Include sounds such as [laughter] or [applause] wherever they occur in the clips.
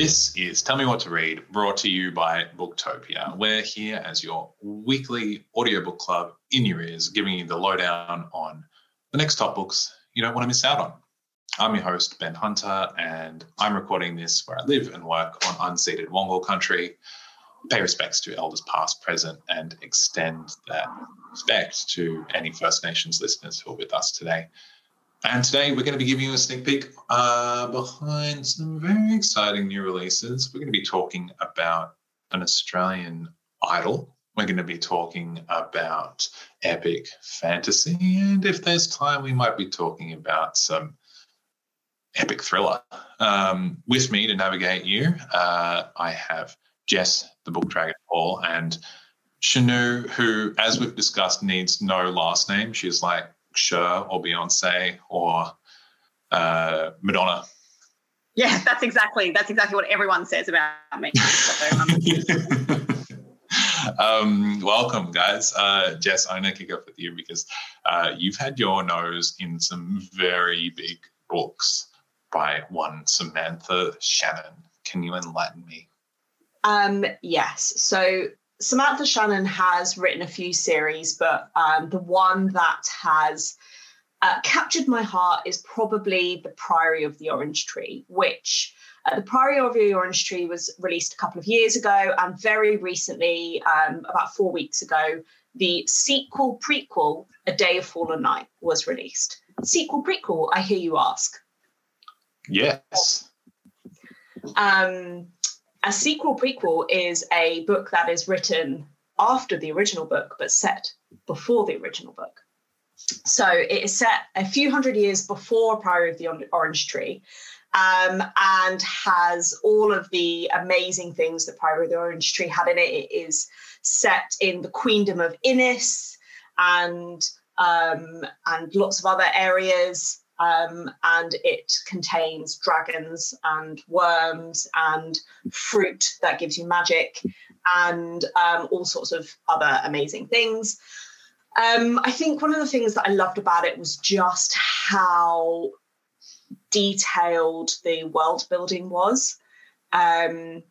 This is Tell Me What to Read, brought to you by Booktopia. We're here as your weekly audiobook club in your ears, giving you the lowdown on the next top books you don't want to miss out on. I'm your host, Ben Hunter, and I'm recording this where I live and work on unceded Wangal country. Pay respects to elders past, present, and extend that respect to any First Nations listeners who are with us today. And today we're going to be giving you a sneak peek uh, behind some very exciting new releases. We're going to be talking about an Australian idol. We're going to be talking about epic fantasy. And if there's time, we might be talking about some epic thriller. Um, with me to navigate you, uh, I have Jess, the book dragon Paul, and Shanu, who, as we've discussed, needs no last name. She's like Cher or Beyonce or uh, Madonna. Yeah, [laughs] that's exactly that's exactly what everyone says about me. [laughs] um, welcome, guys. Uh, Jess, I'm gonna kick off with you because uh, you've had your nose in some very big books by one Samantha Shannon. Can you enlighten me? Um, yes. So Samantha Shannon has written a few series, but um, the one that has uh, captured my heart is probably The Priory of the Orange Tree, which uh, The Priory of the Orange Tree was released a couple of years ago, and very recently, um, about four weeks ago, the sequel prequel, A Day of Fallen Night, was released. Sequel prequel, I hear you ask. Yes. Um, a sequel prequel is a book that is written after the original book, but set before the original book. So it is set a few hundred years before Priory of the Orange Tree um, and has all of the amazing things that Priory of the Orange Tree had in it. It is set in the Queendom of Inys and um, and lots of other areas um, and it contains dragons and worms and fruit that gives you magic and um, all sorts of other amazing things. Um, I think one of the things that I loved about it was just how detailed the world building was. Um,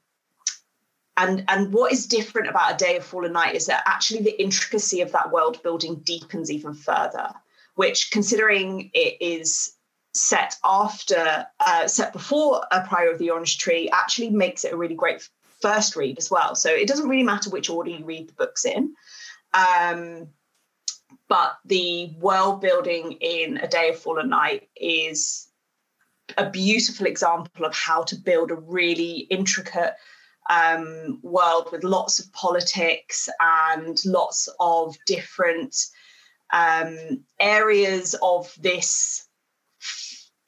and, and what is different about A Day of Fallen Night is that actually the intricacy of that world building deepens even further which, considering it is set after, uh, set before A Priory of the Orange Tree, actually makes it a really great first read as well. So it doesn't really matter which order you read the books in. Um, but the world building in A Day of Fallen Night is a beautiful example of how to build a really intricate um, world with lots of politics and lots of different um, areas of this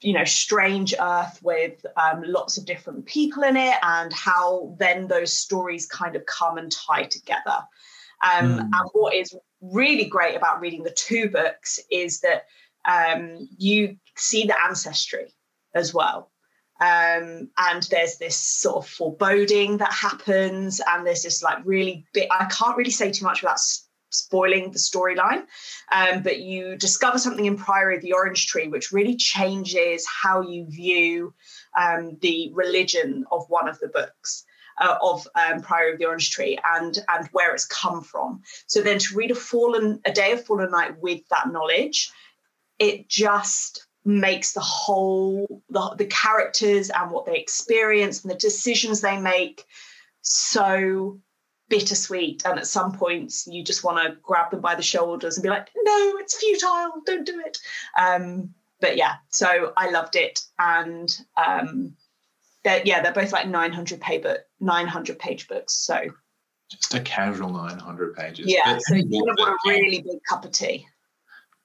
you know strange earth with um, lots of different people in it and how then those stories kind of come and tie together um, mm. and what is really great about reading the two books is that um, you see the ancestry as well um, and there's this sort of foreboding that happens and there's this like really big i can't really say too much about spoiling the storyline. Um, but you discover something in Priory of the Orange Tree, which really changes how you view um, the religion of one of the books. Uh, of um, Priory of the Orange Tree and and where it's come from. So then to read a fallen a day of fallen night with that knowledge, it just makes the whole the, the characters and what they experience and the decisions they make so bittersweet and at some points you just want to grab them by the shoulders and be like no it's futile don't do it. Um, but yeah so i loved it and um, they're, yeah they're both like 900 page book 900 page books so. Just a casual 900 pages. Yeah so you want a really big cup of tea.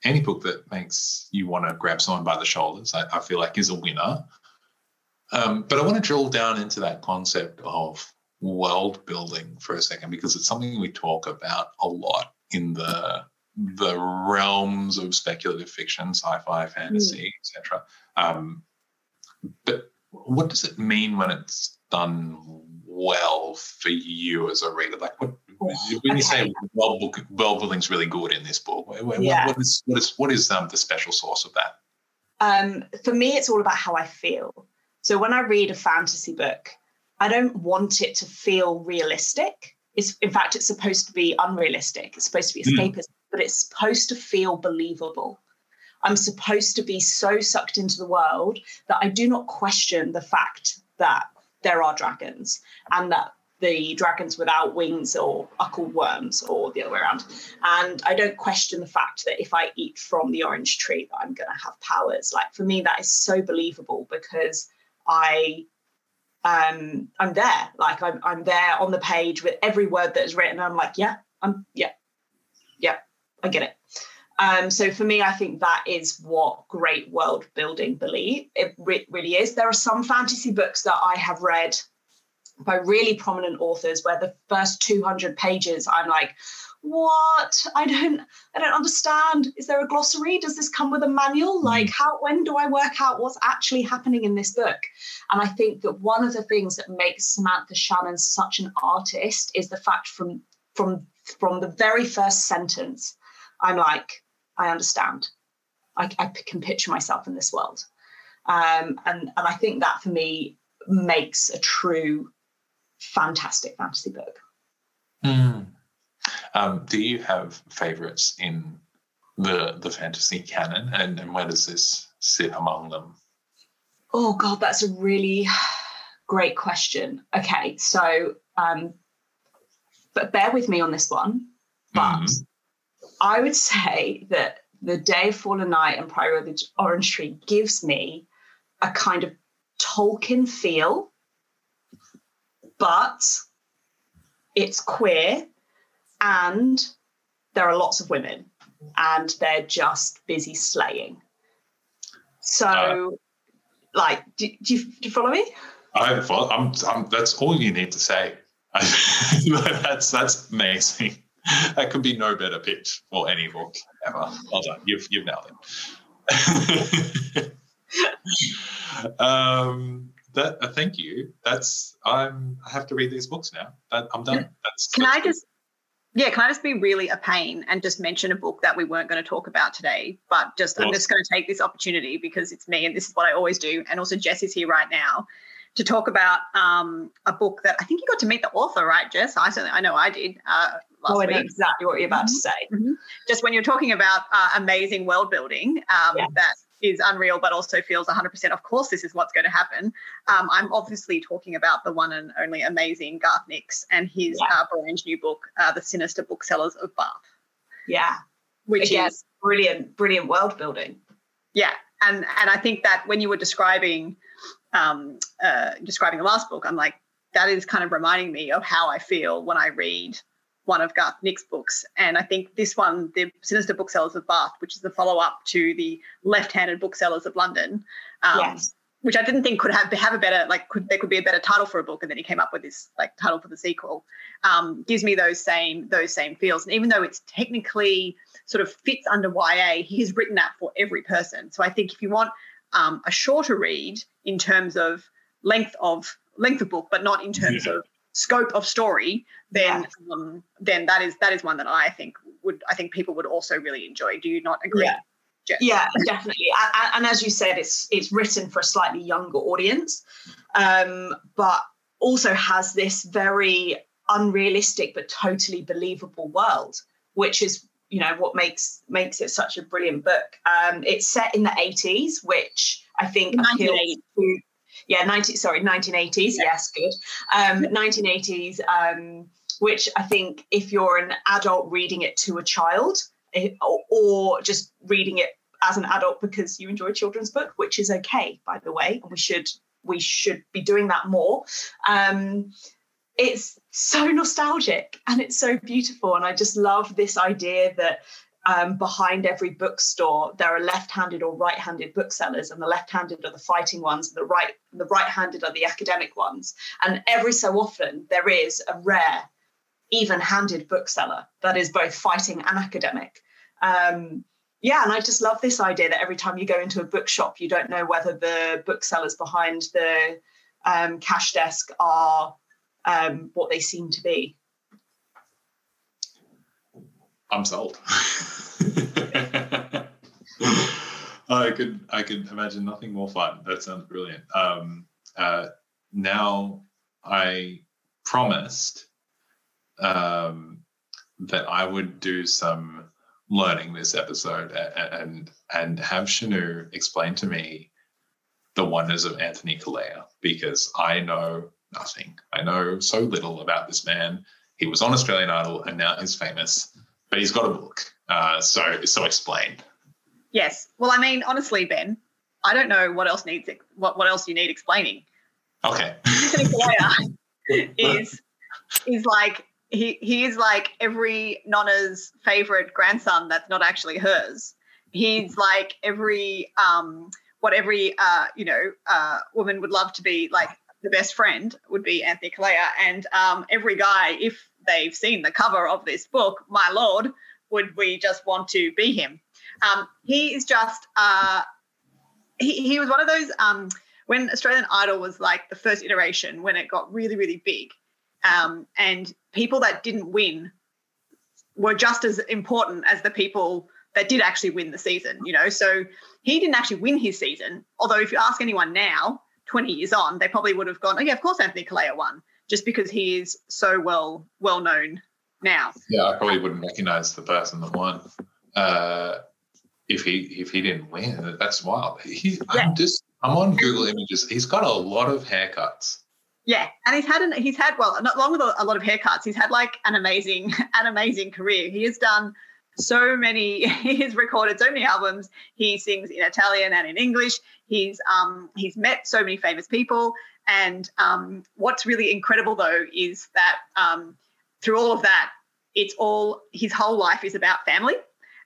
Any book that makes you want to grab someone by the shoulders i, I feel like is a winner. Um, but i want to drill down into that concept of world building for a second because it's something we talk about a lot in the the realms of speculative fiction, sci-fi, fantasy, mm. etc. Um, but what does it mean when it's done well for you as a reader? Like, what when you okay. say world, book, world building's really good in this book, what, yeah. what is what is what is um, the special source of that? Um, for me, it's all about how I feel. So when I read a fantasy book, I don't want it to feel realistic. It's in fact it's supposed to be unrealistic. It's supposed to be escapist, mm. but it's supposed to feel believable. I'm supposed to be so sucked into the world that I do not question the fact that there are dragons and that the dragons without wings or are called worms or the other way around. And I don't question the fact that if I eat from the orange tree that I'm going to have powers. Like for me, that is so believable because I um I'm there. Like I'm I'm there on the page with every word that is written. I'm like, yeah, I'm yeah, yeah, I get it. Um, so for me, I think that is what great world building believe it re- really is. There are some fantasy books that I have read by really prominent authors where the first 200 pages I'm like, what? I don't I don't understand. Is there a glossary? Does this come with a manual? Hmm. Like how when do I work out what's actually happening in this book? And I think that one of the things that makes Samantha Shannon such an artist is the fact from from from the very first sentence, I'm like, I understand. I, I can picture myself in this world. Um, and, and I think that for me makes a true fantastic fantasy book. Mm. Um, do you have favorites in the the fantasy canon, and, and where does this sit among them? Oh God, that's a really great question. Okay, so um, but bear with me on this one. But mm. I would say that the Day of Fallen Night and Priory of the Orange Tree gives me a kind of Tolkien feel, but it's queer and there are lots of women and they're just busy slaying. So, uh, like, do, do, you, do you follow me? I follow. I'm, I'm, that's all you need to say. [laughs] that's that's amazing. that could be no better pitch for any book ever. Well done. You've you've nailed it. [laughs] um, that uh, thank you. That's I'm. I have to read these books now. That, I'm done. That's. Can I just? Yeah, can I just be really a pain and just mention a book that we weren't going to talk about today, but just I'm just going to take this opportunity because it's me and this is what I always do, and also Jess is here right now to talk about um, a book that I think you got to meet the author, right, Jess? I certainly, I know I did. Uh, oh, I know exactly what you're about mm-hmm. to say. Mm-hmm. Just when you're talking about uh, amazing world building um, yeah. that is unreal, but also feels 100%. Of course, this is what's going to happen. Um, I'm obviously talking about the one and only amazing Garth Nix and his yeah. uh, brand new book, uh, The Sinister Booksellers of Bath. Yeah, which Again, is brilliant, brilliant world building. Yeah, and and I think that when you were describing um, uh, describing the last book, I'm like, that is kind of reminding me of how I feel when I read one of Garth Nix's books. And I think this one, The Sinister Booksellers of Bath, which is the follow up to The Left Handed Booksellers of London. Um, yes. Which I didn't think could have have a better like could there could be a better title for a book, and then he came up with this like title for the sequel. Um, gives me those same those same feels, and even though it's technically sort of fits under YA, he has written that for every person. So I think if you want um, a shorter read in terms of length of length of book, but not in terms yeah. of scope of story, then um, then that is that is one that I think would I think people would also really enjoy. Do you not agree? Yeah. Yeah, definitely. And, and, as you said, it's it's written for a slightly younger audience, um, but also has this very unrealistic but totally believable world, which is you know what makes makes it such a brilliant book. Um, it's set in the 80s, which I think appeals to yeah 90 sorry 1980s yeah. yes good um, 1980s um, which I think if you're an adult reading it to a child eh, or, or just reading it as an adult because you enjoy a children's book, which is okay, by the way, and we should we should be doing that more. Um, it's so nostalgic and it's so beautiful. And I just love this idea that um, behind every bookstore there are left-handed or right-handed booksellers, and the left-handed are the fighting ones, and the right the right-handed are the academic ones. And every so often there is a rare, even-handed bookseller that is both fighting and academic. Um, yeah, and I just love this idea that every time you go into a bookshop, you don't know whether the booksellers behind the um, cash desk are um, what they seem to be. I'm sold. [laughs] I could I could imagine nothing more fun. That sounds brilliant. Um, uh, now I promised um, that I would do some learning this episode and and have Shanu explain to me the wonders of Anthony Callea because I know nothing. I know so little about this man. He was on Australian Idol and now he's famous, but he's got a book. Uh, so so explain. Yes. Well, I mean, honestly, Ben, I don't know what else needs what what else you need explaining. Okay. [laughs] [laughs] is is like he he is like every nonna's favorite grandson that's not actually hers. He's like every um what every uh you know uh woman would love to be like the best friend would be Anthony Callea and um every guy if they've seen the cover of this book, my lord, would we just want to be him. Um, he is just uh he, he was one of those um when Australian Idol was like the first iteration when it got really, really big, um, and people that didn't win were just as important as the people that did actually win the season, you know. So he didn't actually win his season. Although if you ask anyone now, 20 years on, they probably would have gone, oh yeah, of course Anthony Callea won, just because he is so well well known now. Yeah, I probably wouldn't recognize the person that won. Uh, if he if he didn't win, that's wild. He, yeah. I'm just I'm on Google Images. He's got a lot of haircuts. Yeah, and he's had an, he's had well, not long with a, a lot of haircuts. He's had like an amazing [laughs] an amazing career. He has done so many. [laughs] He has recorded so many albums. He sings in Italian and in English. He's um he's met so many famous people. And um, what's really incredible though is that um, through all of that, it's all his whole life is about family.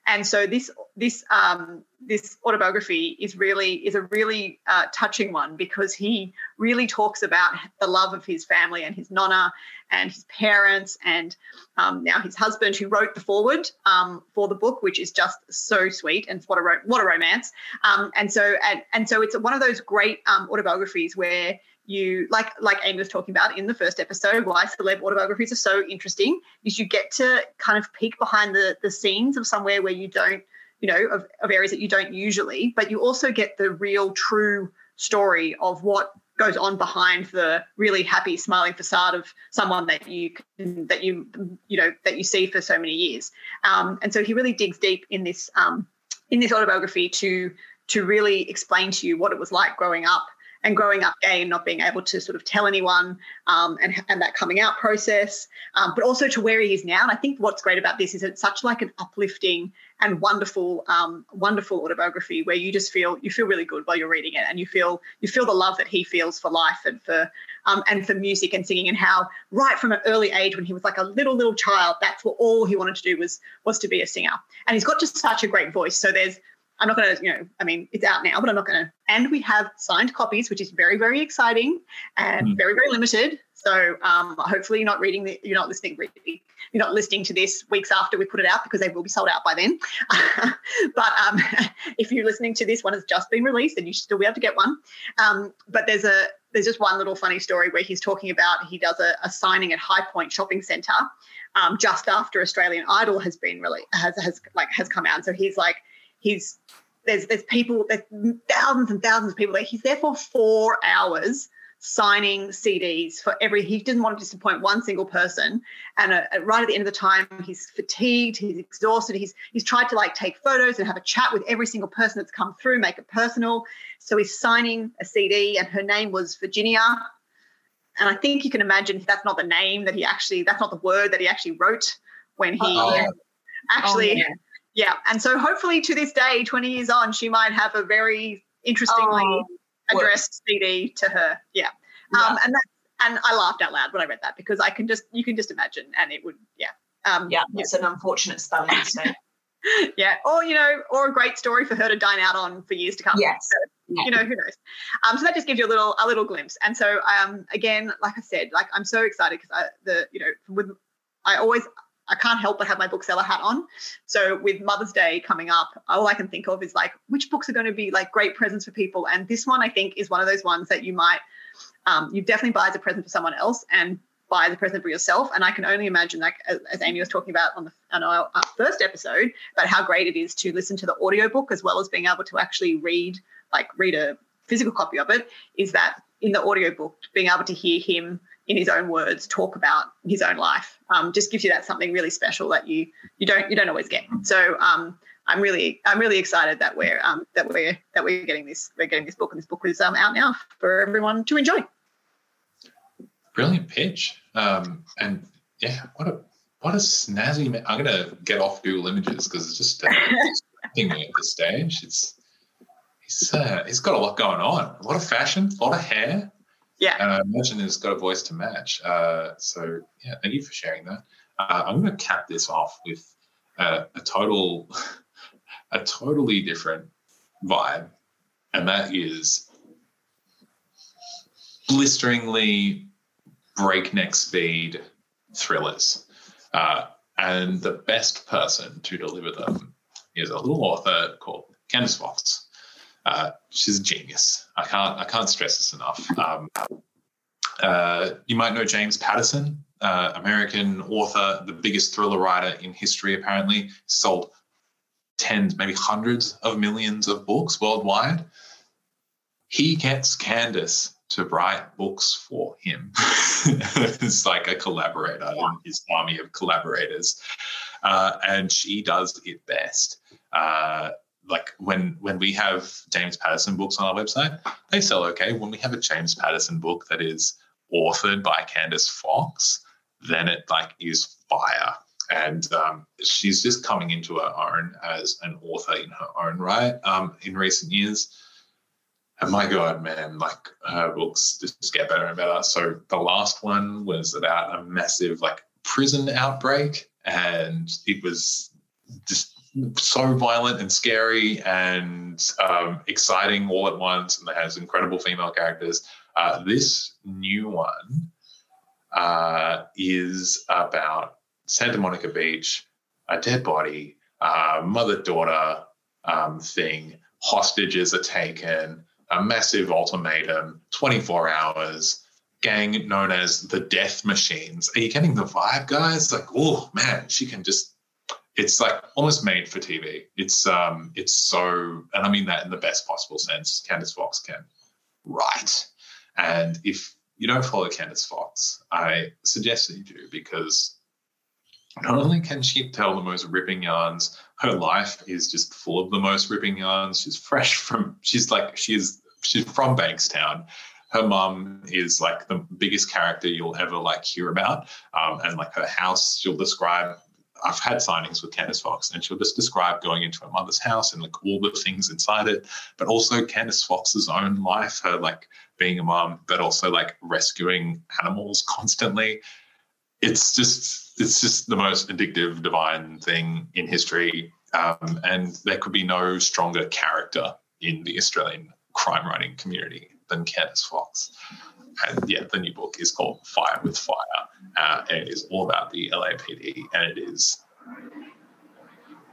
And so this this um, this autobiography is really is a really uh, touching one because he really talks about the love of his family and his nonna and his parents and um, now his husband who wrote the foreword um, for the book which is just so sweet and what a what a romance. Um, and so and, and so it's one of those great um, autobiographies where you like like Amy was talking about in the first episode, why celeb autobiographies are so interesting is you get to kind of peek behind the the scenes of somewhere where you don't, you know, of, of areas that you don't usually, but you also get the real true story of what goes on behind the really happy smiling facade of someone that you can, that you you know that you see for so many years. Um, and so he really digs deep in this um, in this autobiography to to really explain to you what it was like growing up and growing up gay and not being able to sort of tell anyone um, and, and that coming out process, um, but also to where he is now. And I think what's great about this is it's such like an uplifting and wonderful, um, wonderful autobiography where you just feel you feel really good while you're reading it, and you feel you feel the love that he feels for life and for um, and for music and singing, and how right from an early age when he was like a little little child, that's what all he wanted to do was was to be a singer. And he's got just such a great voice. So there's I'm not going to, you know, I mean, it's out now, but I'm not going to. And we have signed copies, which is very, very exciting and mm. very, very limited. So um, hopefully, you're not reading the, you're not listening, you're not listening to this weeks after we put it out because they will be sold out by then. [laughs] but um, [laughs] if you're listening to this one has just been released, then you should still be able to get one. Um, but there's a there's just one little funny story where he's talking about he does a, a signing at Highpoint Shopping Centre um, just after Australian Idol has been really has has like has come out. So he's like he's there's there's people there's thousands and thousands of people there. He's there for four hours signing CDs for every. He didn't want to disappoint one single person. And uh, right at the end of the time, he's fatigued, he's exhausted. He's he's tried to like take photos and have a chat with every single person that's come through, make it personal. So he's signing a CD, and her name was Virginia. And I think you can imagine if that's not the name that he actually, that's not the word that he actually wrote when he oh. actually. Oh, yeah yeah. And so hopefully to this day, 20 years on, she might have a very interestingly oh, addressed CD to her. Yeah. yeah. Um, and that, and I laughed out loud when I read that because I can just, you can just imagine and it would, yeah. Um, yeah. It's yeah. an unfortunate spelling mistake. [laughs] yeah. Or, you know, or a great story for her to dine out on for years to come. Yes. So, yeah. You know, who knows? Um, so that just gives you a little, a little glimpse. And so, um, again, like I said, like I'm so excited because I the, you know, with, I always I can't help but have my bookseller hat on. So with Mother's Day coming up, all I can think of is like which books are going to be like great presents for people. And this one I think is one of those ones that you might um, you definitely buy as a present for someone else and buy as a present for yourself. And I can only imagine, like as, Amy was talking about on the on our first episode, about how great it is to listen to the audiobook as well as being able to actually read like read a physical copy of it. Is that in the audiobook, being able to hear him in his own words, talk about his own life. Um, just gives you that something really special that you you don't you don't always get. So um, I'm really I'm really excited that we're um, that we're that we're getting this we're getting this book and this book is um, out now for everyone to enjoy. Brilliant pitch, um, and yeah, what a what a snazzy man. I'm gonna get off Google Images because it's just uh, me at this stage. It's he's uh, he's got a lot going on. A lot of fashion, a lot of hair. Yeah, and I imagine it's got a voice to match. Uh, so yeah, thank you for sharing that. Uh, I'm going to cap this off with a total [laughs] a totally different vibe, and that is blisteringly breakneck speed thrillers. Uh, and the best person to deliver them is a little author called Candice Fox. Uh, she's a genius. I can't I can't stress this enough. Um, uh, you might know James Patterson, uh, American author, the biggest thriller writer in history. Apparently, sold tens, maybe hundreds of millions of books worldwide. He gets Candice to write books for him. [laughs] it's like a collaborator in his army of collaborators. Uh, and she does it best. Uh, like when when we have James Patterson books on our website, they sell okay. When we have a James Patterson book that is authored by Candice Fox, then it like is fire and um, she's just coming into her own as an author in her own right um, in recent years. And my God, man, like her books just get better and better. So the last one was about a massive like prison outbreak, and it was just so violent and scary and um, exciting all at once. And it has incredible female characters. Uh, this new one uh, is about Santa Monica Beach, a dead body, uh, mother daughter um, thing, hostages are taken, a massive ultimatum, 24 hours, gang known as the Death Machines. Are you getting the vibe, guys? Like, oh man, she can just. It's like almost made for TV. It's um, it's so, and I mean that in the best possible sense. Candice Fox can write, and if you don't follow Candice Fox, I suggest that you do because not only can she tell the most ripping yarns, her life is just full of the most ripping yarns. She's fresh from, she's like, she's, she's from Bankstown. Her mum is like the biggest character you'll ever like hear about. Um, and like her house, she'll describe I've had signings with Candice Fox, and she'll just describe going into her mother's house and like all the things inside it, but also Candice Fox's own life, her like being a mom, but also like rescuing animals constantly. It's just it's just the most addictive, divine thing in history. Um, and there could be no stronger character in the Australian crime writing community than Candice Fox. And yeah, the new book is called Fire with Fire, uh, and it is all about the LAPD, and it is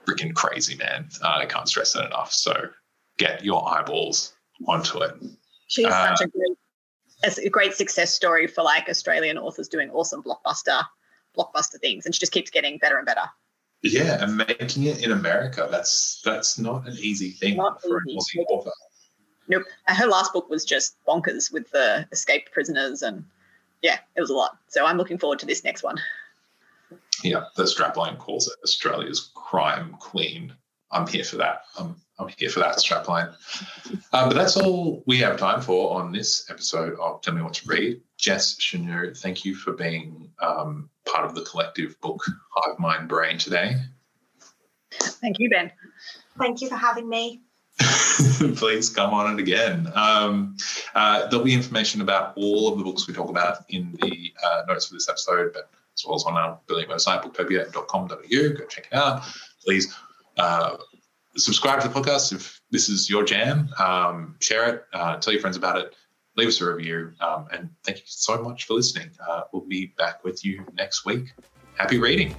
freaking crazy, man. Uh, I can't stress that enough. So get your eyeballs onto it. She's uh, such a great, a great success story for like Australian authors doing awesome blockbuster blockbuster things, and she just keeps getting better and better. Yeah, and making it in America, that's that's not an easy thing not for easy. an Aussie author. Nope. Her last book was just bonkers with the escaped prisoners, and yeah, it was a lot. So I'm looking forward to this next one. Yeah, the strapline calls it Australia's crime queen. I'm here for that. I'm I'm here for that strapline. Um, but that's all we have time for on this episode of Tell Me What to Read. Jess Shanu, thank you for being um, part of the collective book Hive Mind Brain today. Thank you, Ben. Thank you for having me. [laughs] Please come on it again. Um, uh, there'll be information about all of the books we talk about in the uh, notes for this episode, but as well as on our brilliant website, booktopia.com.au. Go check it out. Please uh, subscribe to the podcast if this is your jam. Um, share it, uh, tell your friends about it leave us a review. Um, and thank you so much for listening. Uh, we'll be back with you next week. Happy reading.